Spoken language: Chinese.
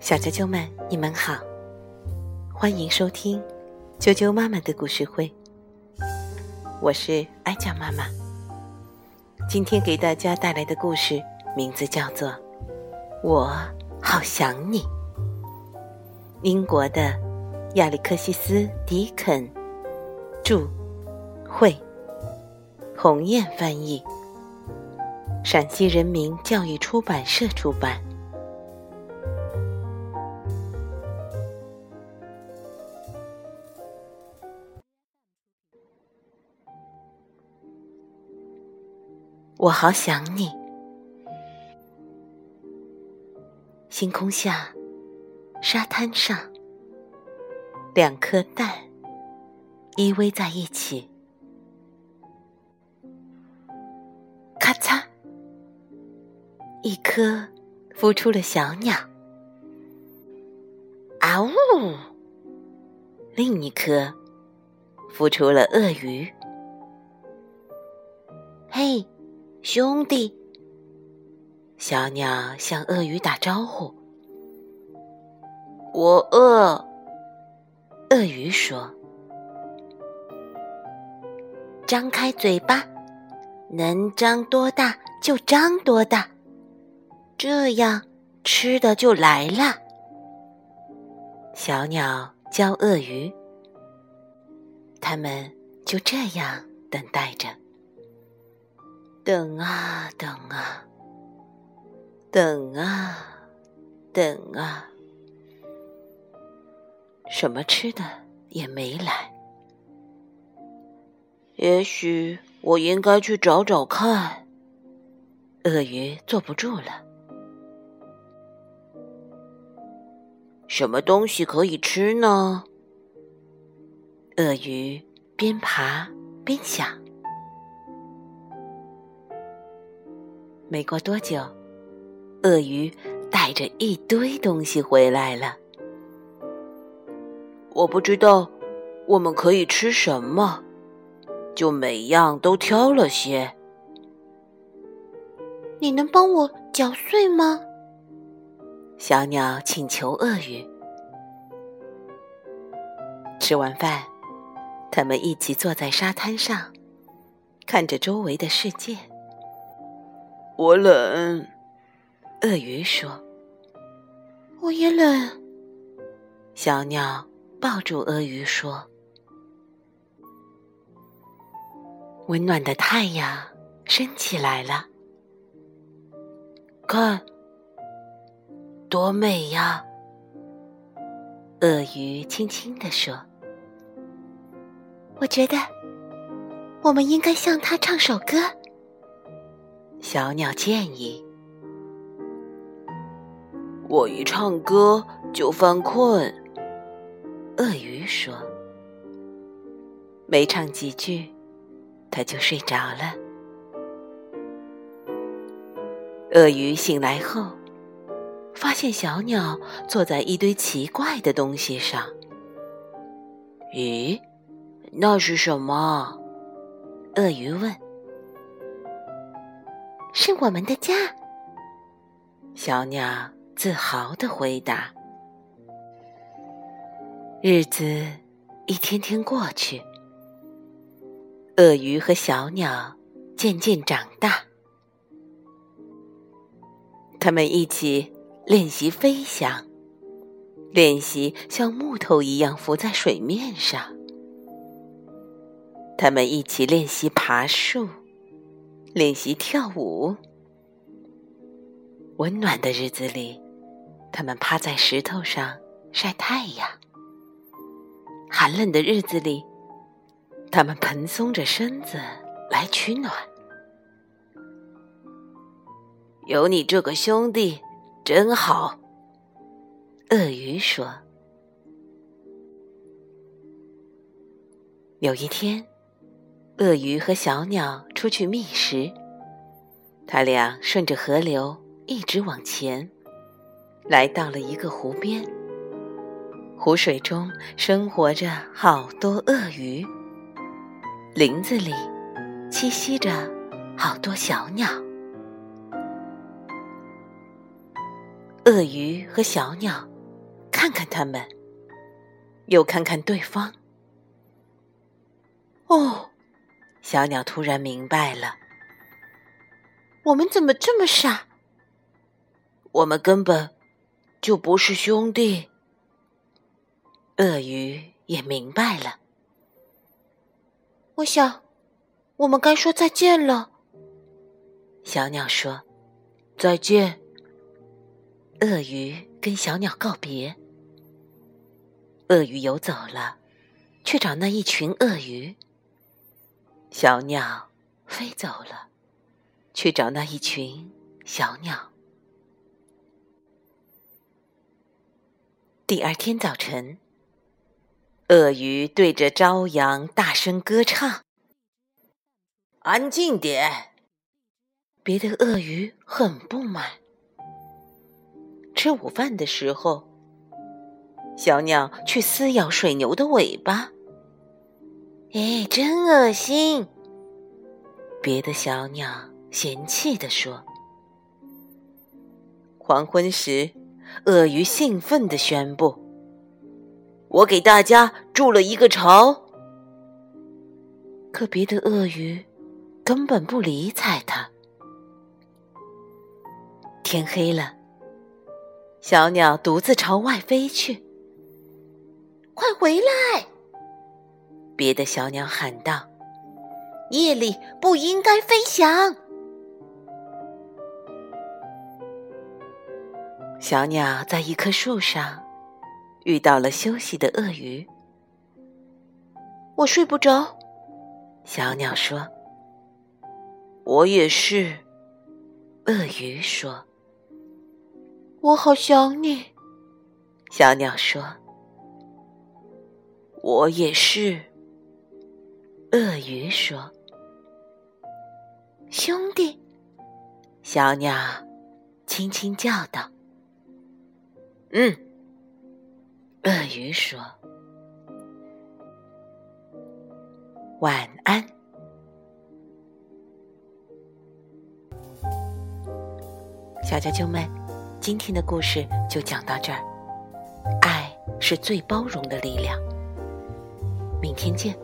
小啾啾们，你们好，欢迎收听啾啾妈妈的故事会。我是哀家妈妈，今天给大家带来的故事名字叫做《我好想你》。英国的亚历克西斯·迪肯著，绘，鸿雁翻译，陕西人民教育出版社出版。我好想你。星空下，沙滩上，两颗蛋依偎在一起。咔嚓，一颗孵出了小鸟。啊呜！另一颗孵出了鳄鱼。嘿！兄弟，小鸟向鳄鱼打招呼。我饿。鳄鱼说：“张开嘴巴，能张多大就张多大，这样吃的就来了。”小鸟教鳄鱼，他们就这样等待着。等啊等啊，等啊等啊，什么吃的也没来。也许我应该去找找看。鳄鱼坐不住了。什么东西可以吃呢？鳄鱼边爬边想。没过多久，鳄鱼带着一堆东西回来了。我不知道我们可以吃什么，就每样都挑了些。你能帮我嚼碎吗？小鸟请求鳄鱼。吃完饭，他们一起坐在沙滩上，看着周围的世界。我冷，鳄鱼说：“我也冷。”小鸟抱住鳄鱼说：“温暖的太阳升起来了，看，多美呀！”鳄鱼轻轻地说：“我觉得，我们应该向它唱首歌。”小鸟建议：“我一唱歌就犯困。”鳄鱼说：“没唱几句，它就睡着了。”鳄鱼醒来后，发现小鸟坐在一堆奇怪的东西上。“咦，那是什么？”鳄鱼问。是我们的家，小鸟自豪的回答。日子一天天过去，鳄鱼和小鸟渐渐长大，他们一起练习飞翔，练习像木头一样浮在水面上，他们一起练习爬树。练习跳舞。温暖的日子里，他们趴在石头上晒太阳；寒冷的日子里，他们蓬松着身子来取暖。有你这个兄弟真好，鳄鱼说。有一天。鳄鱼和小鸟出去觅食，他俩顺着河流一直往前，来到了一个湖边。湖水中生活着好多鳄鱼，林子里栖息着好多小鸟。鳄鱼和小鸟看看他们，又看看对方。哦，小鸟突然明白了，我们怎么这么傻？我们根本就不是兄弟。鳄鱼也明白了。我想，我们该说再见了。小鸟说：“再见。”鳄鱼跟小鸟告别。鳄鱼游走了，去找那一群鳄鱼。小鸟飞走了，去找那一群小鸟。第二天早晨，鳄鱼对着朝阳大声歌唱：“安静点！”别的鳄鱼很不满。吃午饭的时候，小鸟去撕咬水牛的尾巴。哎，真恶心！别的小鸟嫌弃地说。黄昏时。鳄鱼兴奋地宣布：“我给大家筑了一个巢。”可别的鳄鱼根本不理睬他。天黑了，小鸟独自朝外飞去。“快回来！”别的小鸟喊道，“夜里不应该飞翔。”小鸟在一棵树上遇到了休息的鳄鱼。我睡不着，小鸟说。我也是，鳄鱼说。我好想你，小鸟说。我也是，鳄鱼说。兄弟，小鸟轻轻叫道。嗯，鳄鱼说：“晚安，小啾啾们。今天的故事就讲到这儿。爱是最包容的力量。明天见。”